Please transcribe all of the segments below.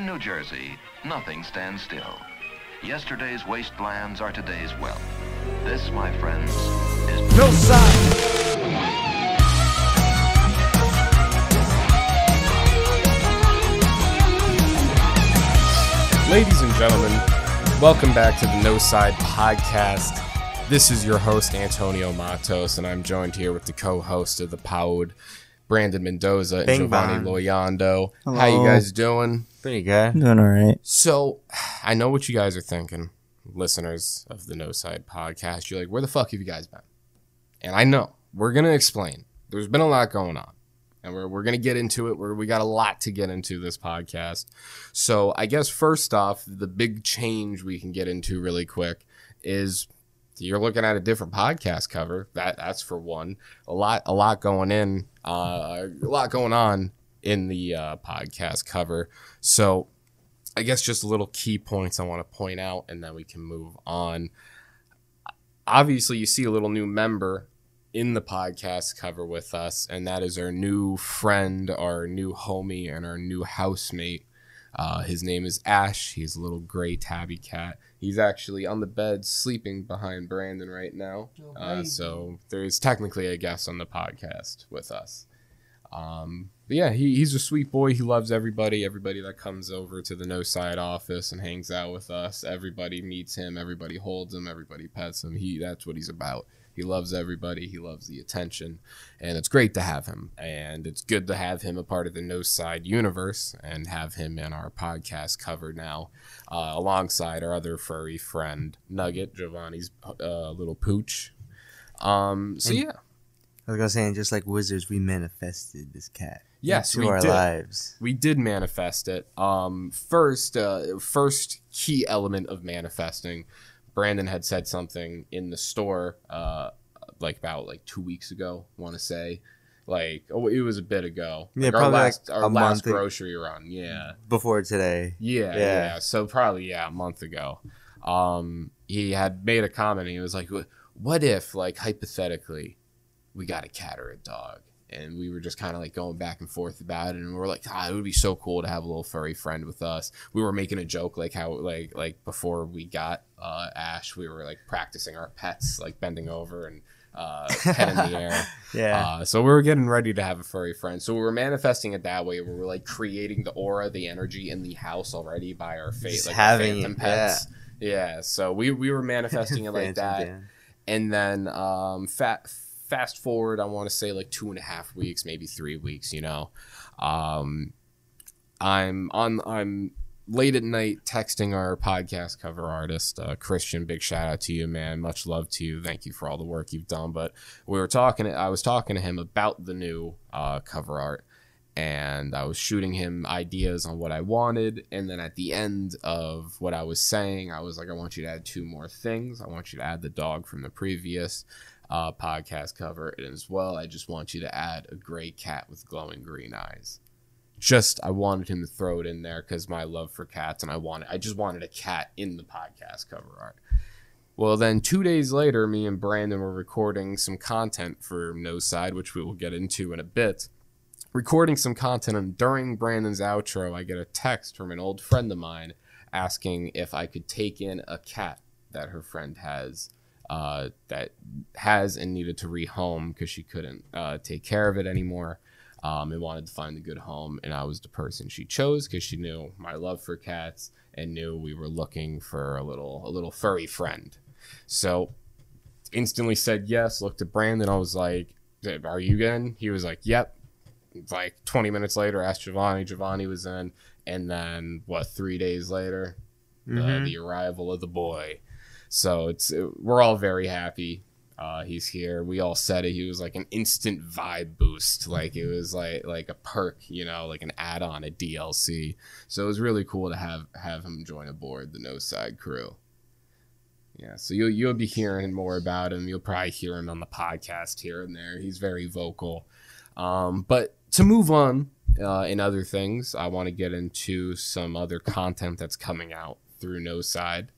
For in New Jersey, nothing stands still. Yesterday's wastelands are today's wealth. This, my friends, is No side. Ladies and gentlemen, welcome back to the No Side Podcast. This is your host, Antonio Matos, and I'm joined here with the co host of the Pod, Brandon Mendoza and Bing Giovanni bong. Loyando. How you guys doing? Pretty good. Doing all right. So, I know what you guys are thinking, listeners of the No Side Podcast. You're like, where the fuck have you guys been? And I know, we're going to explain. There's been a lot going on. And we're, we're going to get into it. We're, we got a lot to get into this podcast. So, I guess first off, the big change we can get into really quick is you're looking at a different podcast cover. That that's for one. A lot a lot going in, uh, a lot going on in the uh, podcast cover. So, I guess just a little key points I want to point out, and then we can move on. Obviously, you see a little new member in the podcast cover with us, and that is our new friend, our new homie, and our new housemate. Uh, his name is Ash. He's a little gray tabby cat. He's actually on the bed sleeping behind Brandon right now. Uh, so there's technically a guest on the podcast with us. Um, but yeah, he, he's a sweet boy. He loves everybody. Everybody that comes over to the No Side office and hangs out with us. Everybody meets him. Everybody holds him. Everybody pets him. He that's what he's about. He loves everybody. He loves the attention, and it's great to have him. And it's good to have him a part of the No Side universe and have him in our podcast cover now, uh, alongside our other furry friend Nugget, Giovanni's uh, little pooch. Um, so And- yeah, I was gonna say, and just like wizards, we manifested this cat. Yes, we our did. lives. we did manifest it. Um, first, uh, first key element of manifesting, Brandon had said something in the store, uh, like about like two weeks ago. Want to say, like oh, it was a bit ago. Yeah, like our probably, like, last our a last grocery run. Yeah, Before today, yeah, yeah, Yeah. So probably yeah, a month ago. Um, he had made a comment. And he was like, "What if, like hypothetically, we got a cat or a dog?" And we were just kind of like going back and forth about it, and we were like, "Ah, it would be so cool to have a little furry friend with us." We were making a joke like how like like before we got uh, Ash, we were like practicing our pets, like bending over and uh, head in the air. yeah, Uh, so we were getting ready to have a furry friend. So we were manifesting it that way. We were like creating the aura, the energy in the house already by our fate, Just like having phantom it, pets. Yeah. So we we were manifesting it like that, Dan. and then um, fat. Fast forward, I want to say like two and a half weeks, maybe three weeks. You know, um, I'm on. I'm late at night texting our podcast cover artist uh, Christian. Big shout out to you, man. Much love to you. Thank you for all the work you've done. But we were talking. I was talking to him about the new uh, cover art, and I was shooting him ideas on what I wanted. And then at the end of what I was saying, I was like, I want you to add two more things. I want you to add the dog from the previous uh, podcast cover, and as well, I just want you to add a gray cat with glowing green eyes just I wanted him to throw it in there because my love for cats, and I wanted I just wanted a cat in the podcast cover art. Well, then two days later, me and Brandon were recording some content for No Side, which we will get into in a bit. Recording some content, and during Brandon's outro, I get a text from an old friend of mine asking if I could take in a cat that her friend has. Uh, that has and needed to rehome because she couldn't uh, take care of it anymore um, and wanted to find a good home. And I was the person she chose because she knew my love for cats and knew we were looking for a little a little furry friend. So instantly said yes. Looked at Brandon. I was like, "Are you in?" He was like, "Yep." Like 20 minutes later, asked Giovanni. Giovanni was in, and then what? Three days later, uh, Mhm. the arrival of the boy. So it's we're all very happy. Uh, he's here. We all said it. He was like an instant vibe boost. Like it was like like a perk, you know, like an add-on, a DLC. So it was really cool to have have him join aboard the No Side crew. Yeah, so you'll you'll be hearing more about him. You'll probably hear him on the podcast here and there. He's very vocal. Um, but to move on uh, in other things, I want to get into some other content that's coming out through No Side.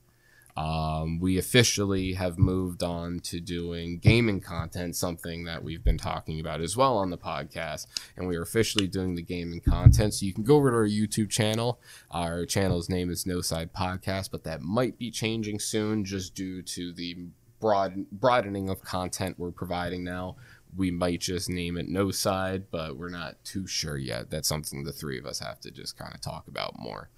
Um, we officially have moved on to doing gaming content, something that we've been talking about as well on the podcast. And we are officially doing the gaming content. So you can go over to our YouTube channel. Our channel's name is No Side Podcast, but that might be changing soon just due to the broad broadening of content we're providing now. We might just name it No Side, but we're not too sure yet. That's something the three of us have to just kind of talk about more.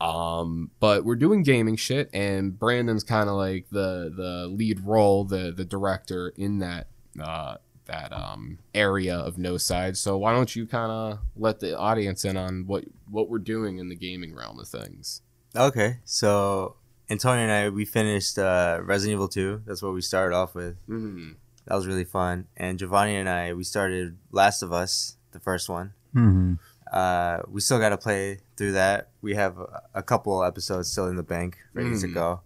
Um, but we're doing gaming shit, and Brandon's kind of like the the lead role, the the director in that uh, that um, area of No Side. So why don't you kind of let the audience in on what what we're doing in the gaming realm of things? Okay, so Antonio and I we finished uh, Resident Evil 2. That's what we started off with. Mm. That was really fun. And Giovanni and I we started Last of Us, the first one. Mm-hmm. Uh, we still got to play through that. We have a, a couple episodes still in the bank, ready to Mm. go.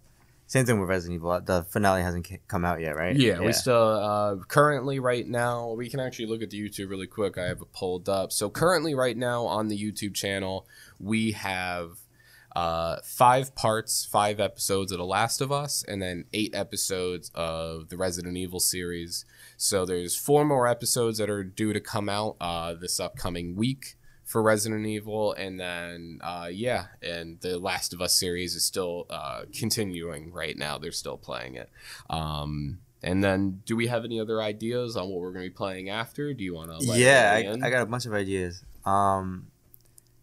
Same thing with Resident Evil. The finale hasn't come out yet, right? Yeah, we still uh, currently right now. We can actually look at the YouTube really quick. I have it pulled up. So currently, right now on the YouTube channel, we have uh, five parts, five episodes of The Last of Us, and then eight episodes of the Resident Evil series. So there's four more episodes that are due to come out uh, this upcoming week for Resident Evil, and then uh, yeah, and the Last of Us series is still uh, continuing right now. They're still playing it. Um, and then, do we have any other ideas on what we're going to be playing after? Do you want to? yeah, I, I got a bunch of ideas. Um,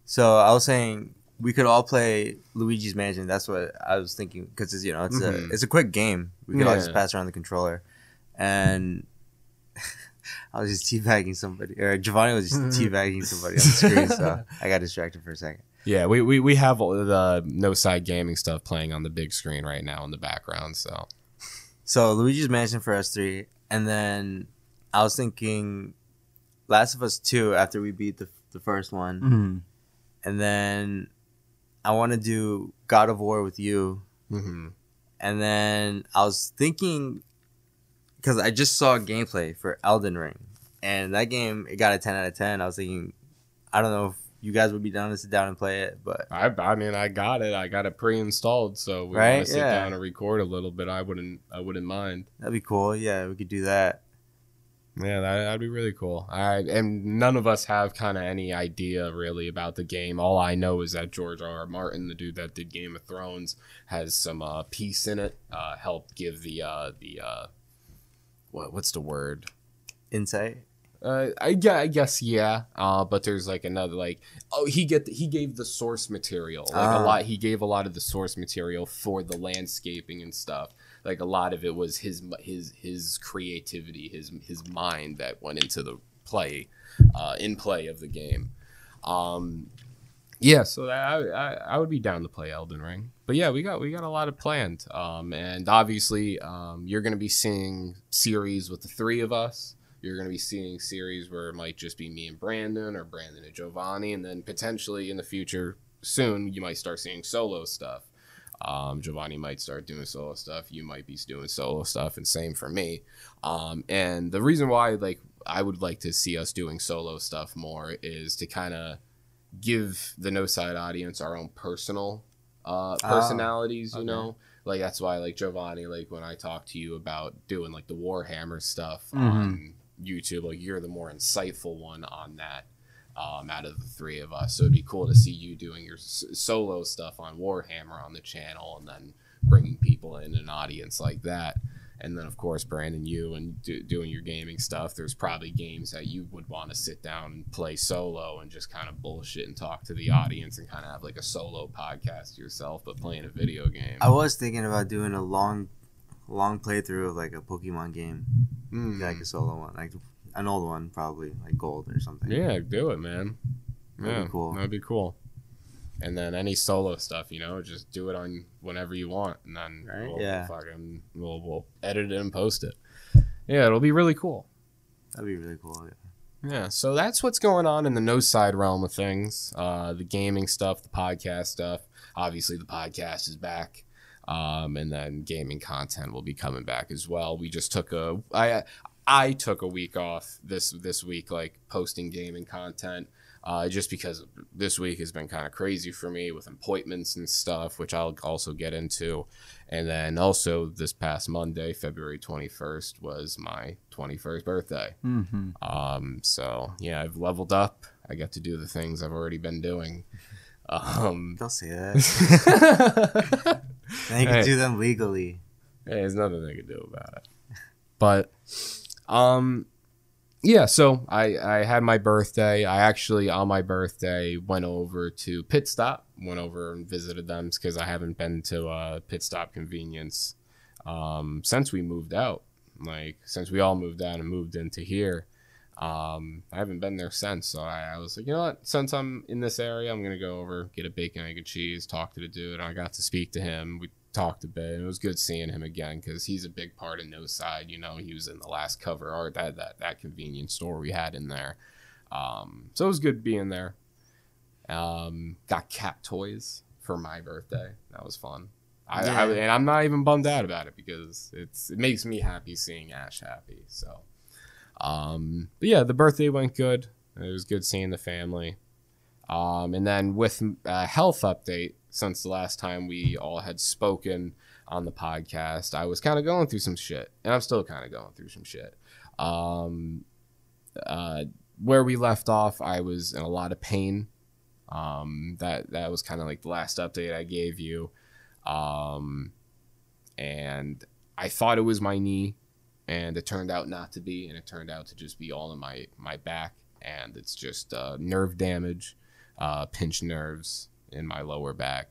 so I was saying we could all play Luigi's Mansion. That's what I was thinking because it's you know it's Mhm. a it's a quick game. We could all just pass around the controller, and I was just teabagging somebody, or Giovanni was just teabagging somebody on the screen. So I got distracted for a second. Yeah, we, we, we have all the no side gaming stuff playing on the big screen right now in the background. So So Luigi's Mansion for us three, and then I was thinking Last of Us two after we beat the the first one. Mm-hmm. and then I want to do God of War with you, hmm and then I was thinking because I just saw gameplay for Elden Ring, and that game it got a ten out of ten. I was thinking, I don't know if you guys would be down to sit down and play it, but I, I mean, I got it. I got it pre-installed. So we Right? want to sit Yeah. down and record a little bit. I wouldn't. I wouldn't mind. that'd be cool. Yeah, we could do that. Yeah, that, that'd be really cool. I and none of us have kind of any idea really about the game. All I know is that George R. R. Martin, the dude that did Game of Thrones, has some uh, piece in it. Uh, helped give the uh, the uh, what what's the word? Insight. Uh, I, yeah, I guess yeah. Uh, but there's like another like oh he get he gave the source material like Ah. a lot. He gave a lot of the source material for the landscaping and stuff. Like a lot of it was his his his creativity, his his mind that went into the play, uh, in play of the game. Um, yeah, so I, I I would be down to play Elden Ring. But yeah, we got we got a lot of planned. Um, and obviously, um, you're gonna be seeing series with the three of us. You're gonna be seeing series where it might just be me and Brandon, or Brandon and Giovanni, and then potentially in the future, soon you might start seeing solo stuff. Um, Giovanni might start doing solo stuff. You might be doing solo stuff, and same for me. Um, and the reason why, like, I would like to see us doing solo stuff more is to kind of give the no side audience our own personal uh, Ah, personalities. You okay. know, like that's why, like Giovanni, like when I talk to you about doing like the Warhammer stuff Mhm. on YouTube, like you're the more insightful one on that um, out of the three of us. So it'd be cool to see you doing your s- solo stuff on Warhammer on the channel, and then bringing people in an audience like that. And then, of course, Brandon, you and do, doing your gaming stuff. There's probably games that you would want to sit down and play solo and just kind of bullshit and talk to the audience and kind of have like a solo podcast yourself, but playing a video game. I was thinking about doing a long, long playthrough of like a Pokemon game, Mm. like a solo one, like an old one, probably like Gold or something. Yeah, do it, man. That'd be yeah, cool. That'd be cool. And then any solo stuff, you know, just do it on whenever you want, and then Right, we'll yeah. fucking we'll we'll edit it and post it. Yeah, it'll be really cool. That'd be really cool. Yeah. Yeah, so that's what's going on in the no side realm of things. Uh, the gaming stuff, the podcast stuff. Obviously, the podcast is back, um, and then gaming content will be coming back as well. We just took a. I I took a week off this this week, like posting gaming content, uh, just because this week has been kind of crazy for me with appointments and stuff, which I'll also get into. And then also this past Monday, February 21st, was my 21st birthday. Mm-hmm. Um, so yeah, I've leveled up. I get to do the things I've already been doing. Um, Don't say that. Now you can Hey. do them legally. Hey, there's nothing they can do about it. But, um, yeah. So I I had my birthday. I actually on my birthday went over to Pit Stop. Went over and visited them because I haven't been to uh, Pit Stop Convenience um, since we moved out. Like since we all moved out and moved into here. Um, I haven't been there since, so I, I was like, you know what? Since I'm in this area, I'm gonna go over, get a bacon, egg, and cheese, talk to the dude. And I got to speak to him. We talked a bit, and it was good seeing him again because he's a big part of No Side. You know, he was in the last cover art that that that convenience store we had in there. Um, so it was good being there. Um, got cat toys for my birthday. That was fun. I, I and I'm not even bummed out about it because it's it makes me happy seeing Ash happy. So, um, but yeah, the birthday went good. It was good seeing the family. Um, and then with a health update, since the last time we all had spoken on the podcast, I was kind of going through some shit, and I'm still kind of going through some shit. Um, uh, where we left off, I was in a lot of pain. Um, that that was kind of like the last update I gave you. Um, and I thought it was my knee, and it turned out not to be, and it turned out to just be all in my my back, and it's just uh, nerve damage, uh, pinched nerves in my lower back.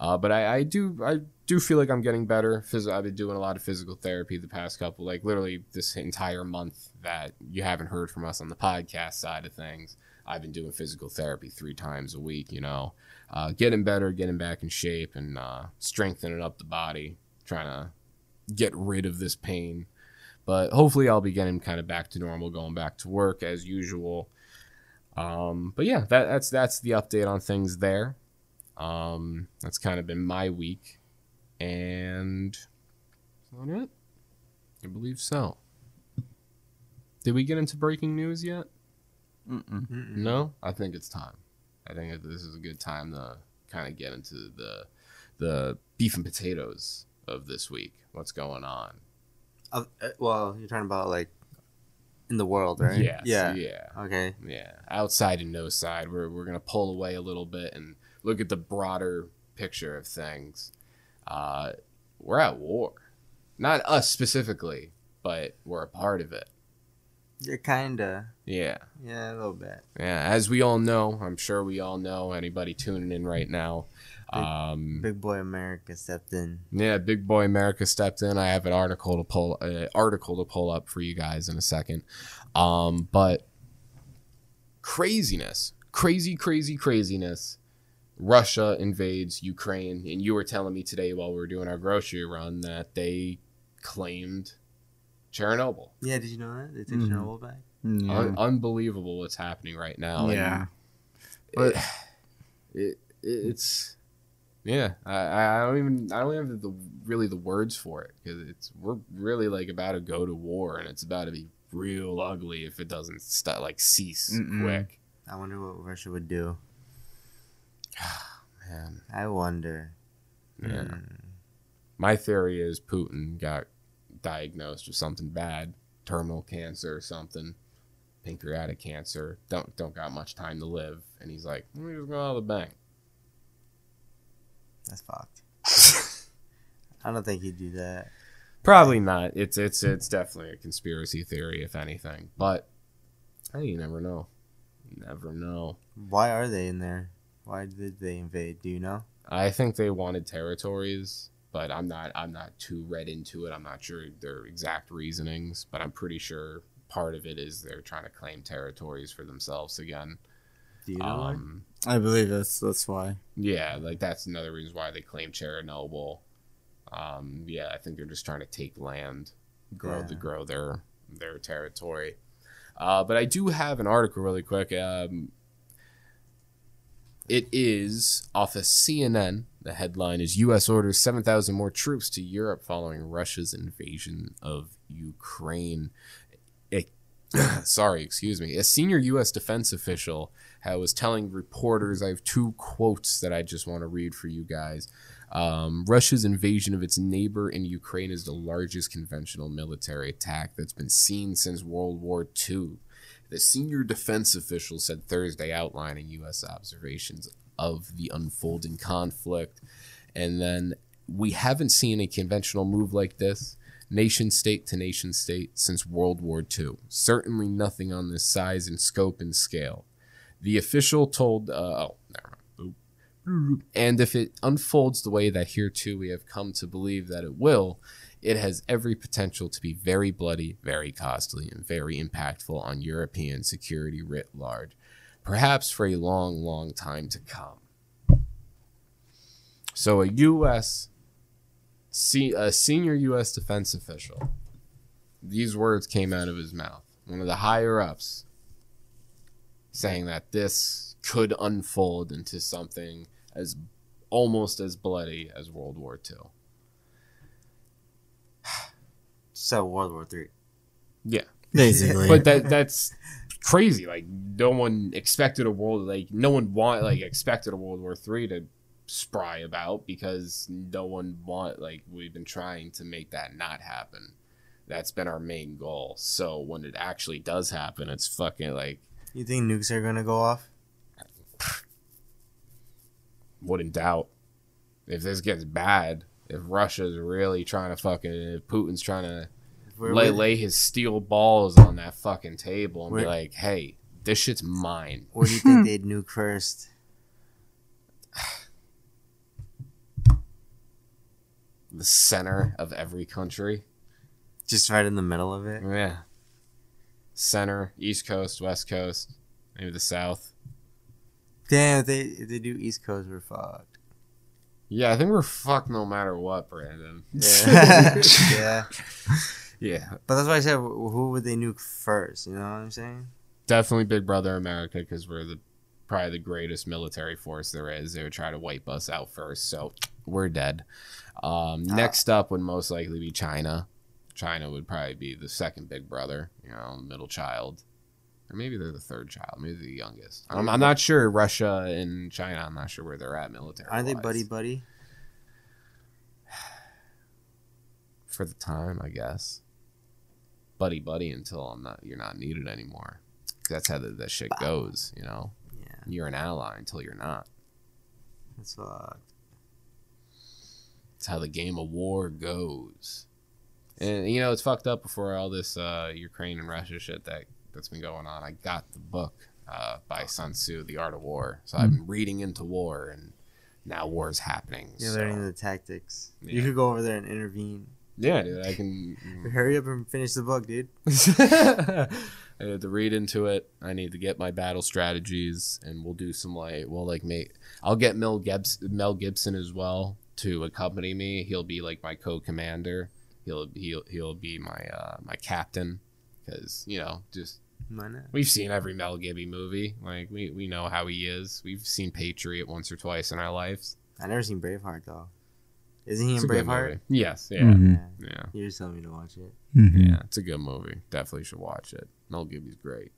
Uh, but I, I do I do feel like I'm getting better. Phys- I've been doing a lot of physical therapy the past couple, like literally this entire month that you haven't heard from us on the podcast side of things. I've been doing physical therapy three times a week. You know, uh, getting better, getting back in shape, and uh, strengthening up the body, trying to get rid of this pain. But hopefully, I'll be getting kind of back to normal, going back to work as usual. Um, but yeah, that, that's that's the update on things there. Um, that's kind of been my week, and is that it? I believe so. Did we get into breaking news yet? Mm-mm. Mm-mm. No, I think it's time. I think this is a good time to kind of get into the the beef and potatoes of this week. What's going on? Uh, well, you're talking about like in the world, right? Yes, Yeah. yeah, Okay. yeah. Outside and no side, we're we're gonna pull away a little bit and look at the broader picture of things. Uh, we're at war, not us specifically, but we're a part of it. You're kinda. Yeah. Yeah, a little bit. Yeah, as we all know, I'm sure we all know. Anybody tuning in right now, Big- um, Big boy America stepped in. yeah, Big Boy America stepped in. I have an article to pull, uh, article to pull up for you guys in a second. Um, but craziness, crazy, crazy, craziness. Russia invades Ukraine, and you were telling me today while we were doing our grocery run that they claimed Chernobyl. Yeah, did you know that they took Mhm. Chernobyl back? Yeah. Un- unbelievable what's happening right now. and yeah. but it, it's yeah I, I don't even i don't even have the really the words for it because it's we're really like about to go to war and it's about to be real ugly if it doesn't st- like cease Mm-mm. quick I wonder what Russia would do. man I wonder. yeah Hmm. my theory is putin got diagnosed with something bad terminal cancer or something pancreatic cancer don't don't got much time to live and he's like let me just go out of the bank That's fucked. I don't think he'd do that. Probably not. It's it's it's definitely a conspiracy theory, if anything. But hey, you never know. You never know. Why are they in there? Why did they invade? Do you know? I think they wanted territories, but I'm not I'm not too read into it. I'm not sure their exact reasonings, but I'm pretty sure part of it is they're trying to claim territories for themselves again. Do you know? why? Um, I believe that's that's why. yeah, like that's another reason why they claim Chernobyl. Um, yeah, I think they're just trying to take land, grow the Yeah. grow their their territory. Uh, but I do have an article really quick. Um, it is off of CNN. The headline is U.S. orders 7,000 more troops to Europe following Russia's invasion of Ukraine. A, sorry, excuse me. A senior U.S. defense official uh, was telling reporters, I have two quotes that I just want to read for you guys. Um, Russia's invasion of its neighbor in Ukraine is the largest conventional military attack that's been seen since World War II. The senior defense official said Thursday, outlining U.S. observations of the unfolding conflict. And then we haven't seen a conventional move like this, nation state to nation state, since World War II. Certainly nothing on this size and scope and scale. The official told, uh, oh, never mind. And if it unfolds the way that hereto we have come to believe that it will, it has every potential to be very bloody, very costly, and very impactful on European security writ large, perhaps for a long, long time to come. So, a U.S. Se- a senior U.S. defense official, these words came out of his mouth, one of the higher ups, saying that this could unfold into something as almost as bloody as World War II. So World War Three. Yeah. Basically. but that that's crazy. Like no one expected a world like no one want like expected a World War Three to spry about because no one want like we've been trying to make that not happen. That's been our main goal. So when it actually does happen, it's fucking like You think nukes are gonna go off? wouldn't doubt if this gets bad. If Russia's really trying to fucking, if Putin's trying to Where, lay, where, lay his steel balls on that fucking table and be like, hey, this shit's mine. What do you think they'd nuke first? The center of every country. Just right in the middle of it. Yeah. Center, East Coast, West Coast, maybe the South. Damn, if they if they do East Coast, we're fucked. Yeah, I think we're fucked no matter what, Brandon. Yeah. yeah. yeah. But that's why I said, who would they nuke first? You know what I'm saying? Definitely Big Brother America because we're the probably the greatest military force there is. They would try to wipe us out first, so we're dead. Um, Ah. Next up would most likely be China. China would probably be the second Big Brother, you know, middle child, or maybe they're the third child, maybe the youngest. I'm, I'm not sure. Russia and China, I'm not sure where they're at military. Aren't they buddy buddy? for the time, I guess. Buddy, buddy, until I'm not. You're not needed anymore. That's how that, that shit goes. You know, Yeah, you're an ally until you're not. that's fucked. It's how the game of war goes. And you know, it's fucked up before all this uh, Ukraine and Russia shit that that's been going on. I got the book uh, by Sun Tzu, The Art of War. So I've been reading into war, and now war is happening. You're so- learning the tactics. You could go over there and intervene. yeah, dude, I can. Hurry up and finish the book, dude. I need to read into it. I need to get my battle strategies, and we'll do some like we'll like make. I'll get Mel Gibson, Mel Gibson as well to accompany me. He'll be like my co-commander. He'll he'll he'll be my uh, my captain because you know just Why we've seen every Mel Gibby movie. Like we we know how he is. We've seen Patriot once or twice in our lives. I never seen Braveheart though. Isn't he It's in Braveheart? Yes. Yeah. Mhm. Yeah. Yeah. You just telling me to watch it. Mhm. Yeah, it's a good movie. Definitely should watch it. Mel Gibby's great.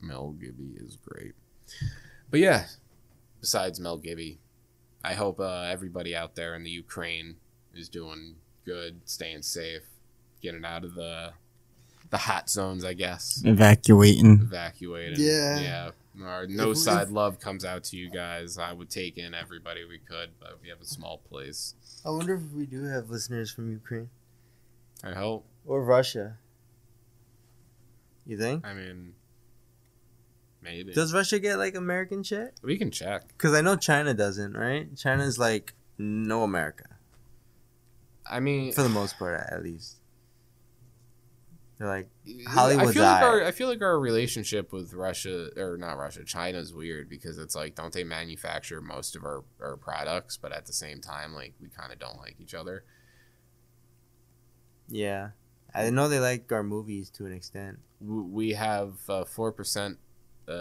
Mel Gibby is great. But yeah, besides Mel Gibby, I hope uh, everybody out there in the Ukraine is doing good, staying safe, getting out of the the hot zones, I guess. Evacuating. Evacuating. Yeah. Yeah. Our no If- side if- love comes out to you guys. I would take in everybody we could, but we have a small place. I wonder if we do have listeners from Ukraine I hope. or Russia. You think? I mean, maybe. Does Russia get like American shit? we can check. Because I know China doesn't, right? China's like no America I mean, for the most part, at least. They're like, I feel like our I feel like our relationship with Russia or not Russia, China is weird because it's like don't they manufacture most of our, our products, but at the same time like we kind of don't like each other. yeah. I know they like our movies to an extent. We have four percent,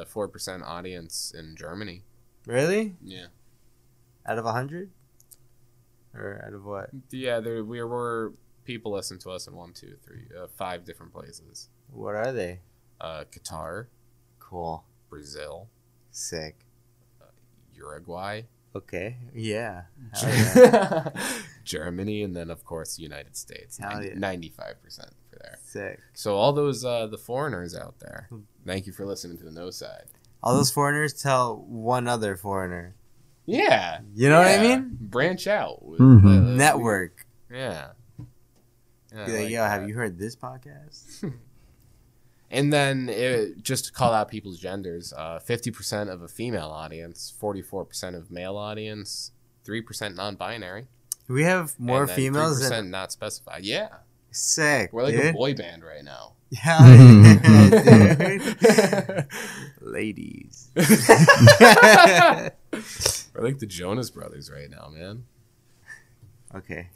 four percent audience in Germany. Really? Yeah, Out of a hundred? Or out of what? yeah. There we were people listen to us in one, two, three, uh, five different places. What are they? uh, Qatar, Cool. Brazil, Sick. Uruguay, Okay. Yeah. Hell yeah. Germany, and then of course the United States. Hell yeah. Ninety-five percent for there. Sick. So all those uh, the foreigners out there, thank you for listening to the No Side. All those foreigners tell one other foreigner. Yeah, You know what I mean? Branch out. with, Mhm. uh, Network. Yeah. Yeah, Be like, like yo, have you heard this podcast? And then it, just to call out people's genders, uh, 50% of a female audience, 44% of male audience, 3% non-binary. we have more and then females 3% than not specified. Yeah. sick. We're like dude. a boy band right now. Yeah. Ladies. We're like the Jonas Brothers right now, man. okay.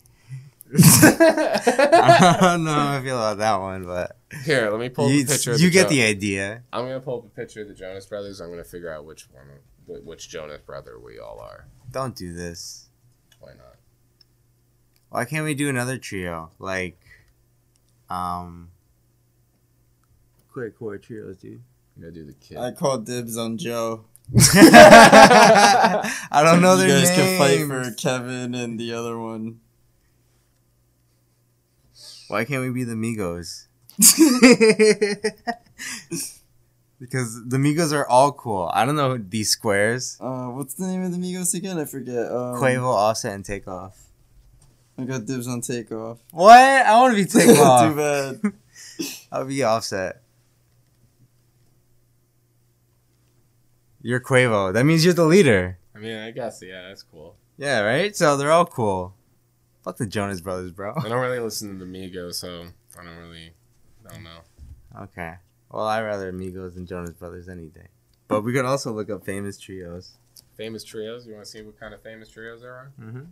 I don't know how I feel about that one, but Here, let me pull you, up a picture. Of you the get Jo- the idea. I'm gonna pull up a picture of the Jonas Brothers. I'm gonna figure out which one, which Jonas brother we all are. Don't do this. Why not? Why can't we do another trio? Like, um, quick core trios, dude. I'm gonna do the kid. I called dibs on Joe. I don't know you their guys names. can fight for Kevin and the other one. Why can't we be the Migos? because the Migos are all cool. I don't know these squares. Uh, what's the name of the Migos again? I forget. Um, Quavo, Offset, and Takeoff. I got dibs on takeoff. What? I want to be Takeoff. Too bad. I'll be Offset. You're Quavo. That means you're the leader. I mean, I guess yeah, that's cool. Yeah, right? So they're all cool. Fuck the Jonas Brothers, bro. I don't really listen to the Migos, so I don't really, I don't know. Okay. Well, I'd rather Migos than Jonas Brothers any day. But we could also look up famous trios. Famous trios. You want to see what kind of famous trios there are? Mm-hmm.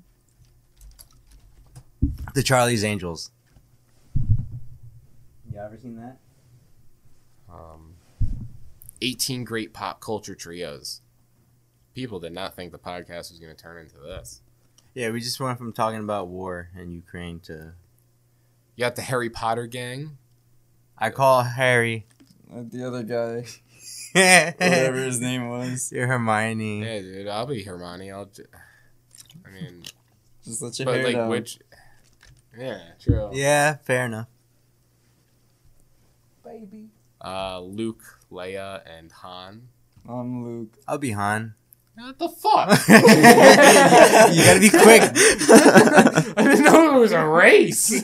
The Charlie's Angels. You ever seen that? Um, 18 great pop culture trios. People did not think the podcast was going to turn into this. Yeah, we just went from talking about war in Ukraine to. You got the Harry Potter gang. I call Harry. Uh, the other guy, whatever his name was. You're Hermione. Yeah, dude, I'll be Hermione. I'll. J- I mean, Just let your but hair like down. which? Yeah, true. Yeah, fair enough. baby. Uh, Luke, Leia, and Han. I'm Luke. I'll be Han. What the fuck? you gotta be quick. I didn't know it was a race.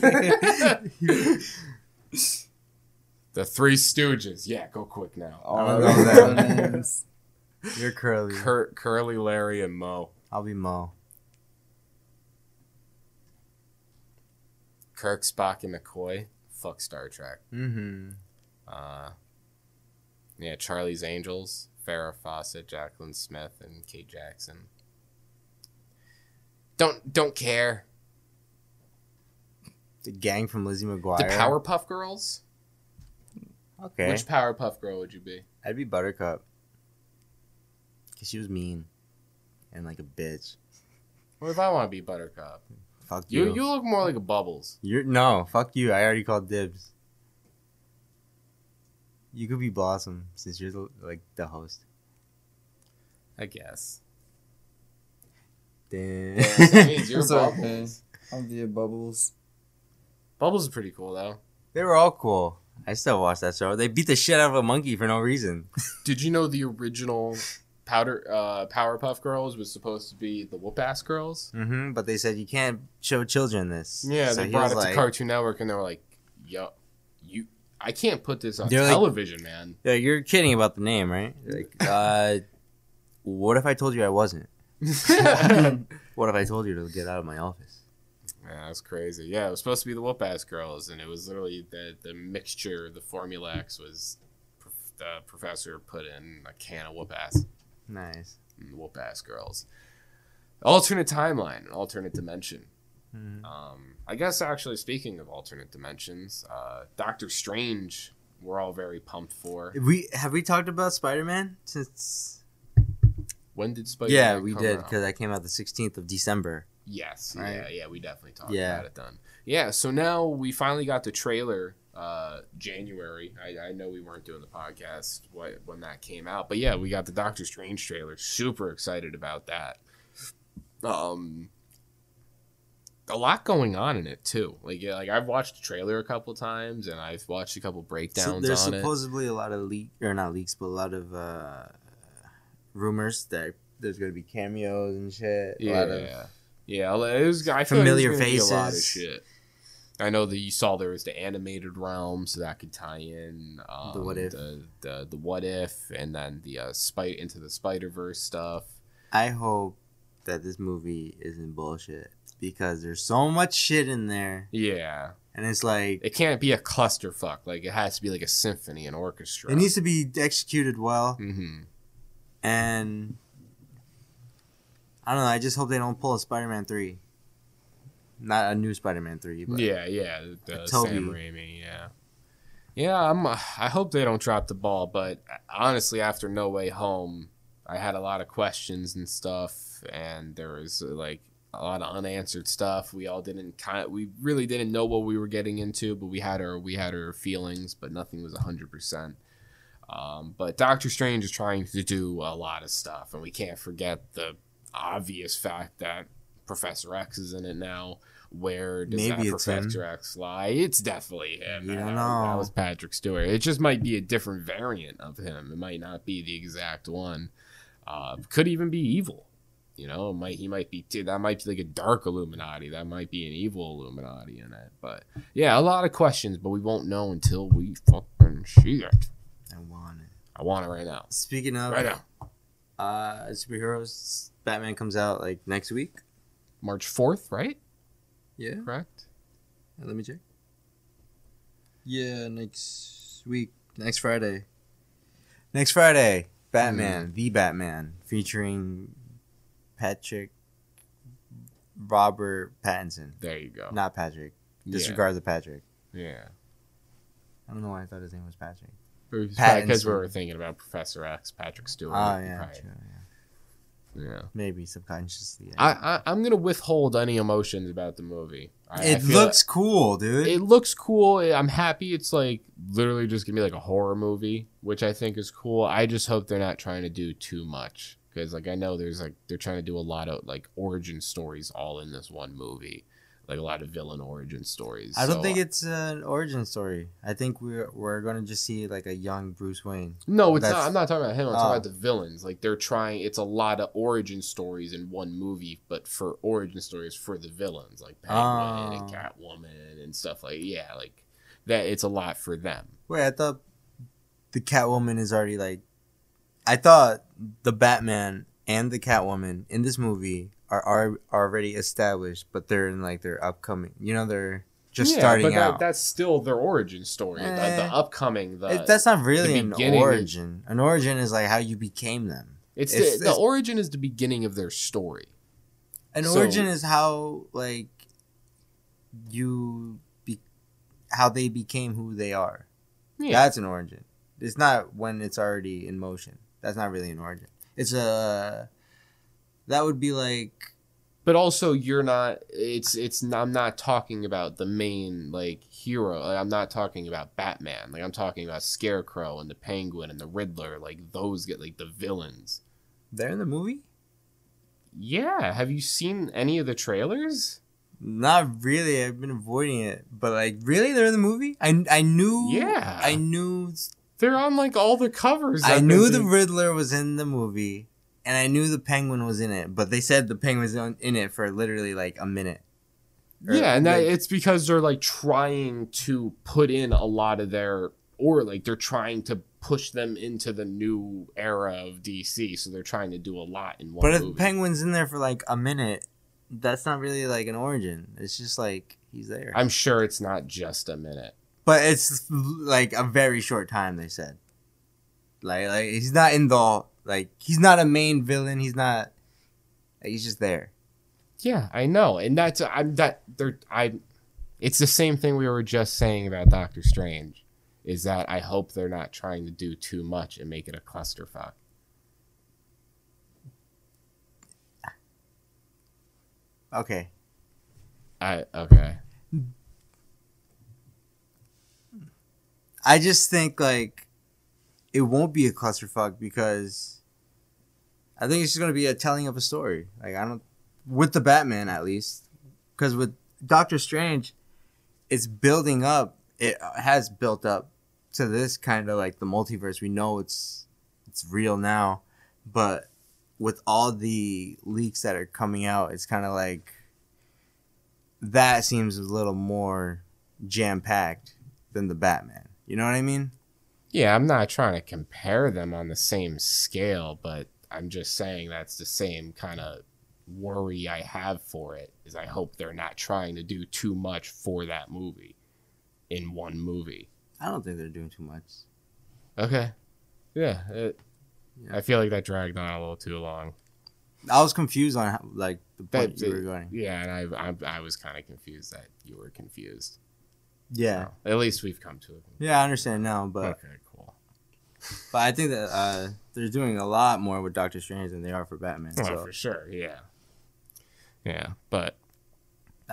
the Three Stooges. Yeah, go quick now. All don't of know their that. names. You're Curly. Cur- Curly, Larry, and Moe. I'll be Moe. Kirk, Spock, and McCoy. Fuck Star Trek. Mm-hmm. Uh, yeah, Charlie's Angels. Farrah Fawcett, Jaclyn Smith, and Kate Jackson. Don't don't care. The gang from Lizzie McGuire. The Powerpuff Girls. Okay. Which Powerpuff Girl would you be? I'd be Buttercup. Cause she was mean. And like a bitch. What if I want to be Buttercup? Fuck you. You you look more like a Bubbles. You're no, fuck you. I already called dibs. You could be Blossom since you're the, like the host. I guess. Damn. Yeah, so that means you're It's Bubbles. I'll be a Bubbles. Bubbles is pretty cool though. they were all cool. I still watch that show. They beat the shit out of a monkey for no reason. Did you know the original Powder uh, Powerpuff Girls was supposed to be the Whoop Ass Girls? hmm But they said you can't show children this. Yeah, So they brought it like, to Cartoon Network and they were like, "Yo, you, I can't put this on They're like- television, man." Yeah, you're kidding about the name, right? Like, uh, what if I told you I wasn't? What if I told you to get out of my office? that's crazy. Yeah, it was supposed to be the Whoop Ass Girls, and it was literally the the mixture, the Formula X was the professor put in a can of Whoop Ass. Nice. and Whoop Ass Girls. Alternate timeline, alternate dimension. Mhm. Um, I guess actually speaking of alternate dimensions, uh, Doctor Strange, we're all very pumped for. We have we talked about Spider Man since? When did Spider? Man? Yeah, we did because that came out the 16th of December. Yes, Right. yeah, yeah, we definitely talked Yeah. about it then. Yeah, so now we finally got the trailer uh, January. I, I know we weren't doing the podcast wh- when that came out, but yeah, we got the Doctor Strange trailer. Super excited about that. Um, a lot going on in it too. Like yeah, like I've watched the trailer a couple times, and I've watched a couple So breakdowns there's on it. supposedly a lot of leak or not leaks, but a lot of uh, rumors that there's gonna be cameos and shit. A Yeah, lot of yeah. It was, I Familiar like be a lot of faces. shit. I know that you saw there was the animated realm, so that could tie in um, The what if. the, the the what if, and then the uh, spite into the Spider Verse stuff. I hope that this movie isn't bullshit because there's so much shit in there, Yeah, and it's like it can't be a clusterfuck. Like it has to be like a symphony, an orchestra. it needs to be executed well, hmm and I don't know. I just hope they don't pull a Spider-Man three, not a new Spider-Man three. But Yeah, yeah. The Tobey. Sam Raimi, yeah. Yeah, I'm. uh, I hope they don't drop the ball, but honestly, after No Way Home, I had a lot of questions and stuff, and there was uh, like a lot of unanswered stuff. We all didn't kind. of, we really didn't know what we were getting into, but we had our we had our feelings, but nothing was hundred percent. Um, but Doctor Strange is trying to do a lot of stuff, and we can't forget the obvious fact that Professor X is in it now. Where does Maybe that it's him. Professor X lie? It's definitely him. You don't man. That was Patrick Stewart. It just might be a different variant of him. It might not be the exact one. Uh, could even be evil. You know, it might he might be too that might be like a dark Illuminati. That might be an evil Illuminati in it. But yeah, a lot of questions, but we won't know until we fucking see it. I want it. I want it right now. Speaking of Right now. uh, superheroes, Batman comes out like next week. March fourth, right? Yeah. Correct. Let me check. Yeah, next week, next Friday. Next Friday, Batman, the Batman, featuring Patrick Robert Pattinson. There you go. Not Patrick. Yeah. Disregard the Patrick. Yeah. I don't know why I thought his name was Patrick. Because we were thinking about Professor X, Patrick Stewart. Oh yeah, true, yeah. Yeah. Maybe subconsciously. yeah. I, I I'm gonna withhold any emotions about the movie. I, I it feel looks cool, dude. it looks cool. I'm happy. It's like literally just gonna be like a horror movie, which I think is cool. I just hope they're not trying to do too much because like I know there's like they're trying to do a lot of like origin stories all in this one movie, like a lot of villain origin stories. I don't So, think it's an origin story. I think we're we're gonna just see like a young Bruce Wayne. No, oh, it's That's- not. I'm not talking about him. I'm talking Oh. about the villains. Like they're trying. It's a lot of origin stories in one movie, but for origin stories for the villains, like Penguin and Oh. Catwoman and stuff like yeah, like that. It's a lot for them. Wait, I thought the Catwoman is already like. I thought the Batman and the Catwoman in this movie are, are already established, but they're in like their upcoming. You know, they're just Yeah, starting but that- out. that's still their origin story. The, Eh. the upcoming, the It- that's not really the an beginning is- origin. An origin is like how you became them. it's, it's- the, the origin is the beginning of their story. An So- origin is how like you be, how they became who they are. Yeah, That's an origin. It's not when it's already in motion. That's not really an origin. It's a that would be like but also you're not. It's it's. I'm not talking about the main like hero. Like, I'm not talking about Batman. Like I'm talking about Scarecrow and the Penguin and the Riddler. Like those get like the villains. they're in the movie. Yeah, have you seen any of the trailers? Not really. I've been avoiding it, but like really, they're in the movie. I I knew. Yeah. I knew. They're on like all the covers. I knew the Riddler was in the movie, and I knew the Penguin was in it. But they said the Penguin was in it for literally like a minute. Or, Yeah, and that like- it's because they're like trying to put in a lot of their or like they're trying to push them into the new era of DC, so they're trying to do a lot in one But if movie. Penguin's in there for like a minute, that's not really like an origin. It's just like he's there. I'm sure it's not just a minute. But it's like a very short time. They said, like, like he's not in the like he's not a main villain. He's not. he's just there. Yeah, I know, and that's I'm that they're I. It's the same thing we were just saying about Doctor Strange, is that I hope they're not trying to do too much and make it a clusterfuck. Okay. I okay. I just think like it won't be a clusterfuck because I think it's just gonna be a telling of a story. Like I don't with the Batman at least, because with Doctor Strange, it's building up. It has built up to this kind of like the multiverse. We know it's it's real now, but with all the leaks that are coming out, it's kind of like that seems a little more jam packed than the Batman. You know what I mean? Yeah, I'm not trying to compare them on the same scale, but I'm just saying that's the same kind of worry I have for it. Is I hope they're not trying to do too much for that movie in one movie. I don't think they're doing too much. Okay. Yeah, it, Yeah. I feel like that dragged on a little too long. I was confused on how, like the point That- you were going. Yeah, and I, I, I was kind of confused that you were confused. Yeah, So, at least we've come to it. yeah, I understand now, but okay, cool. but I think that uh, they're doing a lot more with Doctor Strange than they are for Batman. Oh, So for sure. Yeah. Yeah, but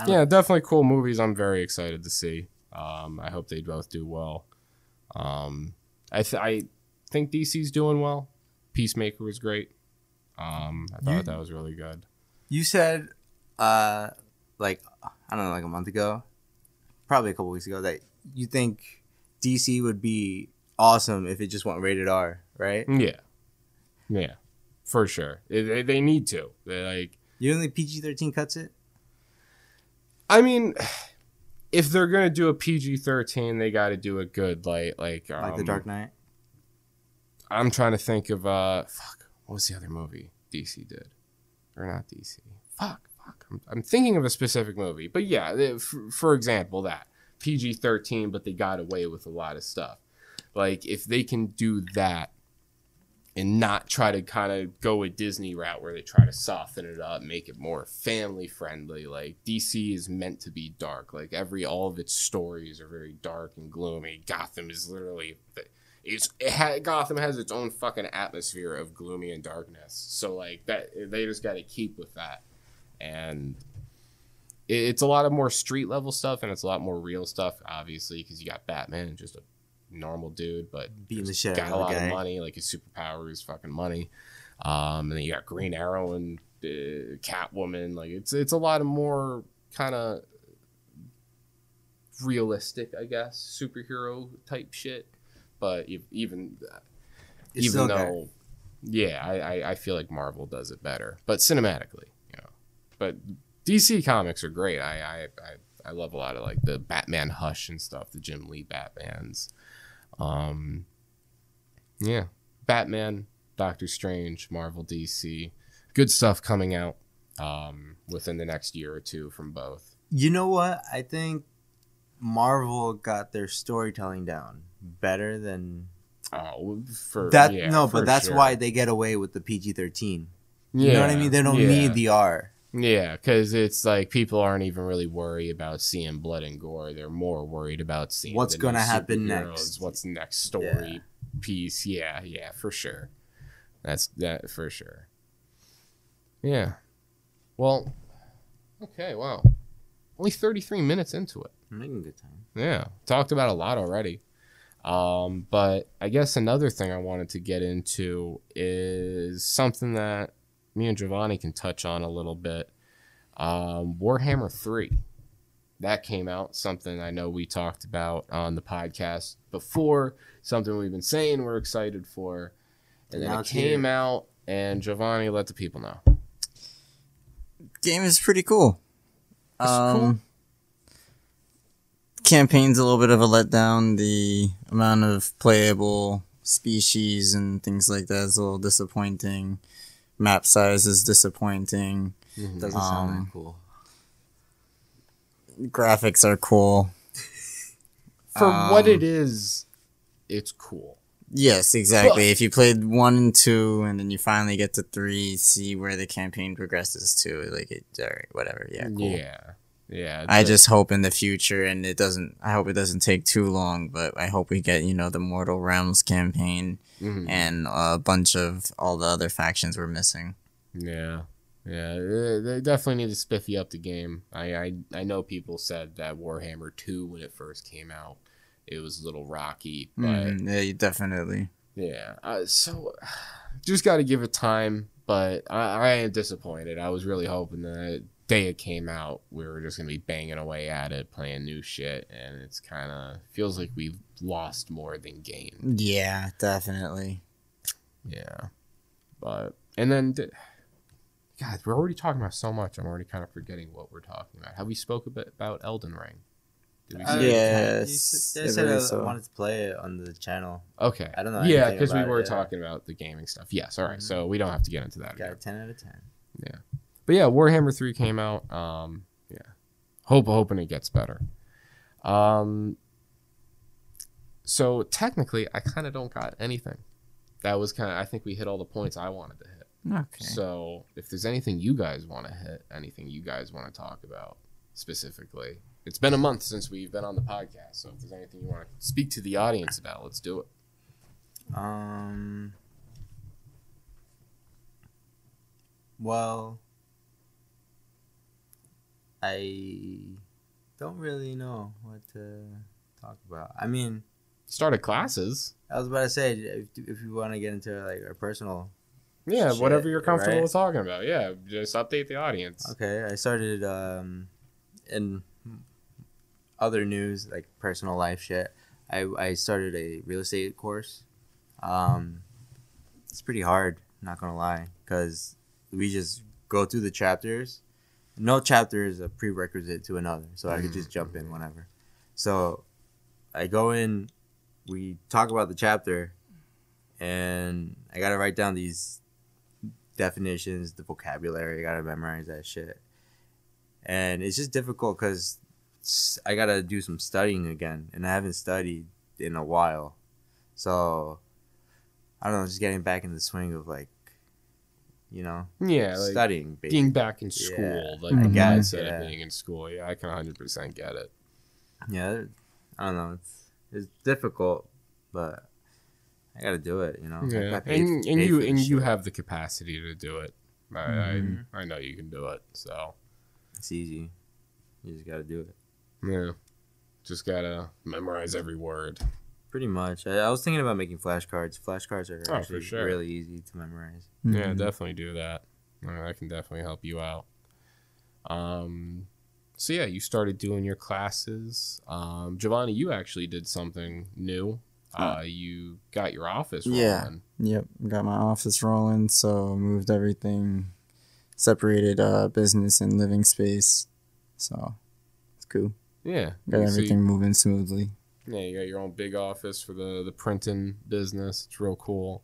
yeah, definitely cool movies. I'm very excited to see. Um, I hope they both do well. Um, I th- I think DC's doing well. Peacemaker was great. Um, I thought You- that was really good. you said, uh, like I don't know, like a month ago, probably a couple weeks ago, that you think DC would be awesome if it just went rated R, right? Yeah, yeah, for sure. They, they, need to. They like. You don't think PG thirteen cuts it? I mean, if they're gonna do a PG thirteen, they got to do it good. Like like um, Like the Dark Knight? I'm trying to think of uh, fuck. What was the other movie DC did, or not DC? Fuck. I'm, thinking of a specific movie, but yeah, for, for example, that PG thirteen, but they got away with a lot of stuff. Like if they can do that and not try to kind of go a Disney route where they try to soften it up, make it more family friendly. Like DC is meant to be dark. Like every all of its stories are very dark and gloomy. Gotham is literally it's it ha- Gotham has its own fucking atmosphere of gloomy and darkness. So like that they just got to keep with that. And it, it's a lot of more street level stuff and it's a lot more real stuff obviously because you got Batman just a normal dude but Beating the shit got out a lot of money like his superpower is fucking money. Um and then you got green arrow and uh, catwoman like it's it's a lot of more kind of realistic i guess superhero type shit. But even It's even though yeah I, I i feel like marvel does it better but cinematically but dc comics are great i i i, I love a lot of like the batman hush and stuff the jim lee batmans um yeah batman doctor strange marvel dc good stuff coming out um within the next year or two from both You know what? I think Marvel got their storytelling down better than oh for that. yeah, no, but that's sure. why they get away with the PG thirteen. yeah, You know what I mean? They don't yeah. need the R. Yeah, because it's like people aren't even really worried about seeing blood and gore. They're more worried about seeing What's gonna happen next. What's the next story piece? Yeah, yeah, for sure. That's that for sure. Yeah. Well, okay. Wow. Only thirty three minutes into it. I'm making good time. Yeah, talked about a lot already. Um, but I guess another thing I wanted to get into is something that me and Giovanni can touch on a little bit. Um, Warhammer 3. That came out, something I know we talked about on the podcast before, something we've been saying we're excited for. And then Now it it's here. came out, and Giovanni let the people know. Game is pretty cool. It's um, cool. Campaign's a little bit of a letdown. The amount of playable species and things like that is a little disappointing. Map size is disappointing. Doesn't sound Um, that cool. Graphics are cool. For what um, it is, it's cool. Yes, exactly. But- if you played one and two, and then you finally get to three, see where the campaign progresses to, like it, or whatever. Yeah, cool. Yeah. Yeah. I just hope in the future, and it doesn't. I hope it doesn't take too long, but I hope we get you know the Mortal Realms campaign Mhm. and a bunch of all the other factions we're missing. Yeah, yeah, they definitely need to spiffy up the game. I, I I know people said that Warhammer Two when it first came out, it was a little rocky, but Mhm, yeah, you definitely. yeah. Uh, so just got to give it time, but I, I am disappointed. I was really hoping the day it came out, we were just gonna be banging away at it, playing new shit, and it's kind of feels like we've lost more than gained. Yeah, definitely. Yeah, but and then. Th- God, we're already talking about so much. I'm already kind of forgetting what we're talking about. Have we spoke a bit about Elden Ring? Did we Uh, Yes, you s- I I said I, so. wanted to play it on the channel. Okay. I don't know Yeah, because we about it, were yeah. talking about the gaming stuff. Yes. All right. Mhm. So we don't have to get into that. Got again. a ten out of ten. But yeah, Warhammer Three came out. Um, yeah, hope hoping it gets better. Um, so technically, I kind of don't got anything. That was kind of. I think we hit all the points I wanted to hit. Okay. So if there's anything you guys want to hit, anything you guys want to talk about specifically, it's been a month since we've been on the podcast. So if there's anything you want to speak to the audience about, let's do it. Um. Well, I don't really know what to talk about. I mean, Started classes. I was about to say if, if you want to get into like a personal. Yeah, Shit, whatever you're comfortable right? with talking about. Yeah, just update the audience. Okay, I started um, in other news like personal life shit. I I started a real estate course. Um, it's pretty hard, not gonna lie, because we just go through the chapters. No chapter is a prerequisite to another, so I could just mm. jump in whenever. So I go in, we talk about the chapter, and I gotta write down these definitions, the vocabulary. I gotta memorize that shit, and it's just difficult because I gotta do some studying again, and I haven't studied in a while. So I don't know, just getting back in the swing of like, you know, Yeah, like studying. Being back in Yeah, school, like I the mindset yeah. of being in school. Yeah, I can 100% get it. Yeah, I don't know. It's it's difficult, but I gotta do it. You know. Yeah, got paid- and, and you and this you have the capacity to do it. I, Mhm. I I know you can do it. So It's easy. You just gotta do it. yeah, just gotta memorize every word. Pretty much. I, I was thinking about making flashcards. Flashcards are Oh, actually sure. really easy to memorize. Yeah, Mhm. definitely do that. Uh, that can definitely help you out. Um, so yeah, you started doing your classes. Um, Giovanni, you actually did something new. Uh, you got your office rolling. Yeah. Yep, got my office rolling, so moved everything, separated uh business and living space. So it's cool. Yeah. Got So you- everything moving smoothly. Yeah, you got your own big office for the the printing business. It's real cool.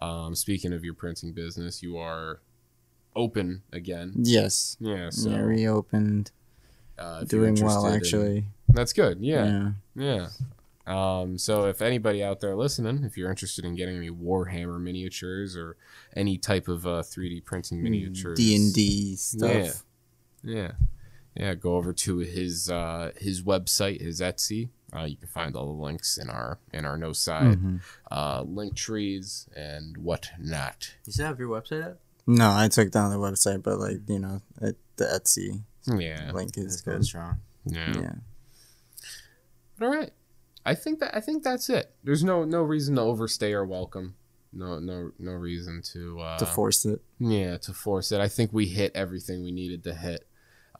Um, speaking of your printing business, you are open again. Yes. Yeah, so yeah, reopened. uh, Doing well interested in- actually. that's good. Yeah, yeah. yeah. Um, so if anybody out there listening, if you're interested in getting any Warhammer miniatures or any type of uh, 3D printing miniatures, D and D stuff. Yeah, yeah. Go over to his uh, his website, his Etsy. Uh, you can find all the links in our in our no side Mhm. uh, link trees and whatnot. You still have your website up? No, I took down the website, but like you know, it, the Etsy Yeah, link is It's going good. strong. yeah. Yeah. All right. I think that I think that's it. There's no no reason to overstay our welcome. No no no reason to uh, To force it. Yeah, to force it. I think we hit everything we needed to hit.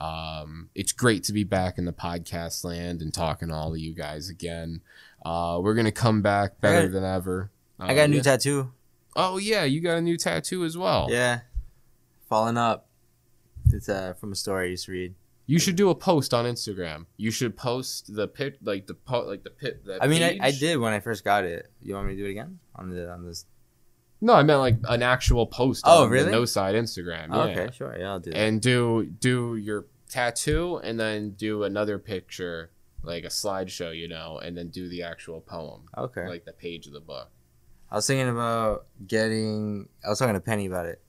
Um, it's great to be back in the podcast land and talking to all of you guys again. Uh, we're gonna come back better got- than ever. I got a Uh, new yeah. tattoo. Oh yeah, you got a new tattoo as well. Yeah. Falling up. It's uh from a story I used to read. You should do a post on Instagram. You should post the pit like the po- like the pit. I mean, I, I did when I first got it. You want me to do it again on the on this? No, I meant like an actual post. Oh, on really? No side Instagram. Oh, yeah. okay, sure. Yeah, I'll do that. and do do your tattoo and then do another picture like a slideshow you know and then do the actual poem okay. like the page of the book I was thinking about getting. I was talking to Penny about it.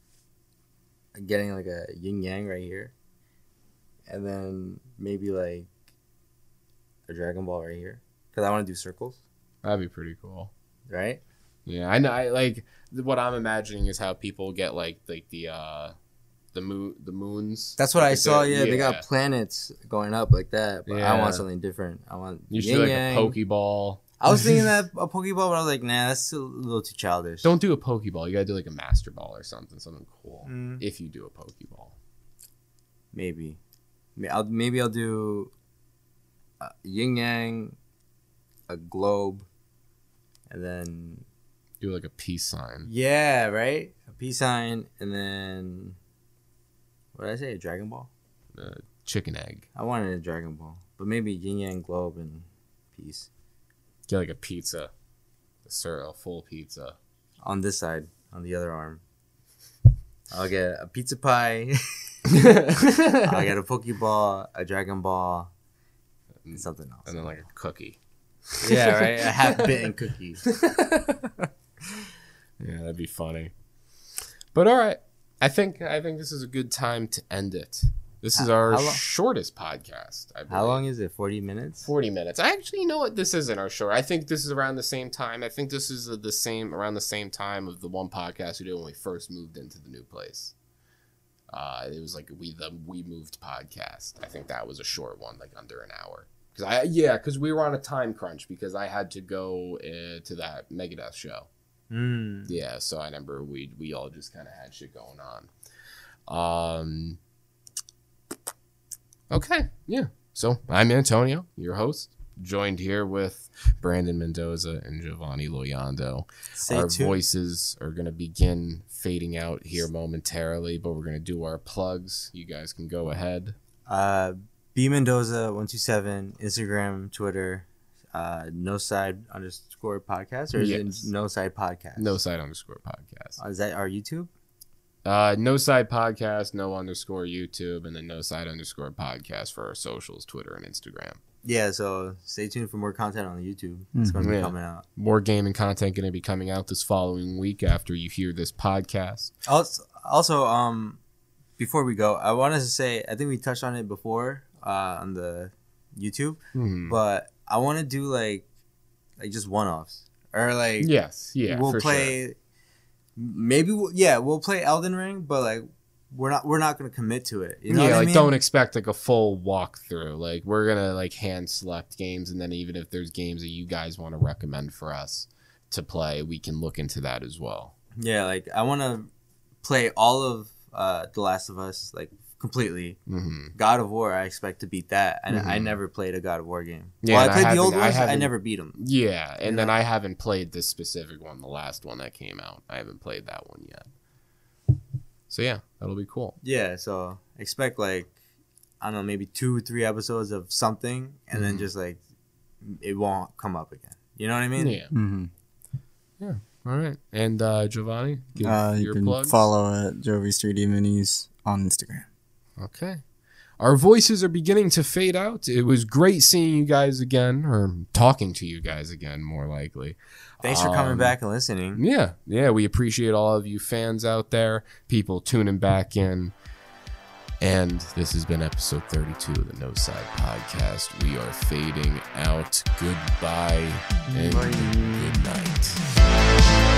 Getting like a yin yang right here, and then maybe like a Dragon Ball right here, because I want to do circles, that'd be pretty cool right? Yeah i know i like what i'm imagining is how people get like like the uh the moon, the moons. That's what Like I saw. Yeah, they got planets going up like that. But I want something different. I want You should yin do like yang. a pokeball. I was thinking that a pokeball, but I was like, nah, that's a little too childish. Don't do a pokeball. You gotta do like a master ball or something, something cool. Mm. If you do a pokeball, Maybe, I'll maybe I'll do a yin yang, a globe, and then do like a peace sign. yeah, right, a peace sign, and then what did I say? A Dragon Ball. Uh, chicken egg. I wanted a Dragon Ball, but maybe yin yang, globe, and peace Get like a pizza, a, sir, a full pizza. on this side, on the other arm. I'll get a pizza pie. I'll get a Pokeball, a Dragon Ball, and something else. and then like a cookie. Yeah, right. A half bitten cookie. Yeah, that'd be funny. But all right, I think I think this is a good time to end it. This is our lo- shortest podcast. I How long is it? Forty minutes. 40 minutes. I actually you know what this isn't our short. I think this is around the same time. I think this is the same around the same time of the one podcast we did when we first moved into the new place. Uh, it was like we the we moved podcast. I think that was a short one, like under an hour. Cause I yeah, cause we were on a time crunch because I had to go uh, to that Megadeth show. Mm. Yeah, so I remember we we all just kind of had shit going on. Um. Okay, yeah. So I'm Antonio, your host, joined here with Brandon Mendoza and Giovanni Loyando. Stay our tuned. voices are going to begin fading out here momentarily, but we're going to do our plugs. You guys can go ahead. Uh, B Mendoza one two seven Instagram, Twitter. Uh, no side underscore podcast or is Yes. it no side podcast? No side underscore podcast. Uh, is that our YouTube? Uh, no side podcast, no underscore YouTube, and then no side underscore podcast for our socials, Twitter and Instagram. Yeah. So stay tuned for more content on the YouTube. It's going to be Yeah. coming out. more gaming content going to be coming out this following week after you hear this podcast. Also, also, um, before we go, I wanted to say I think we touched on it before uh, on the YouTube, Hmm. but I want to do like like just one offs or like Yes, yeah, we'll play. sure. Maybe we'll, yeah, we'll play Elden Ring, but like we're not we're not gonna commit to it. You know yeah, what like I mean? don't expect like a full walkthrough. Like we're gonna like hand select games, and then even if there's games that you guys want to recommend for us to play, we can look into that as well. Yeah, like I want to play all of uh, The Last of Us like completely. hmm God of War, I expect to beat that, and I Mhm. never played a God of War game. Yeah, well, and I I played the old haven't- I ones. I, never beat them. Yeah, and You then know? I haven't played this specific one, the last one that came out. I haven't played that one yet. So yeah, that'll be cool. Yeah, so expect like I don't know, maybe two, three episodes of something, and then Mhm. just like it won't come up again. You know what I mean? Yeah. hmm All right. And uh, Giovanni, give Uh, you can plugs. follow at Jovi's 3D Minis on Instagram. Okay. Our voices are beginning to fade out. It was great seeing you guys again, or talking to you guys again, more likely. Thanks for coming Um, back and listening. Yeah, yeah, we appreciate all of you fans out there, people tuning back in. And this has been episode 32 of the No Side Podcast. We are fading out. Goodbye and Bye. good night.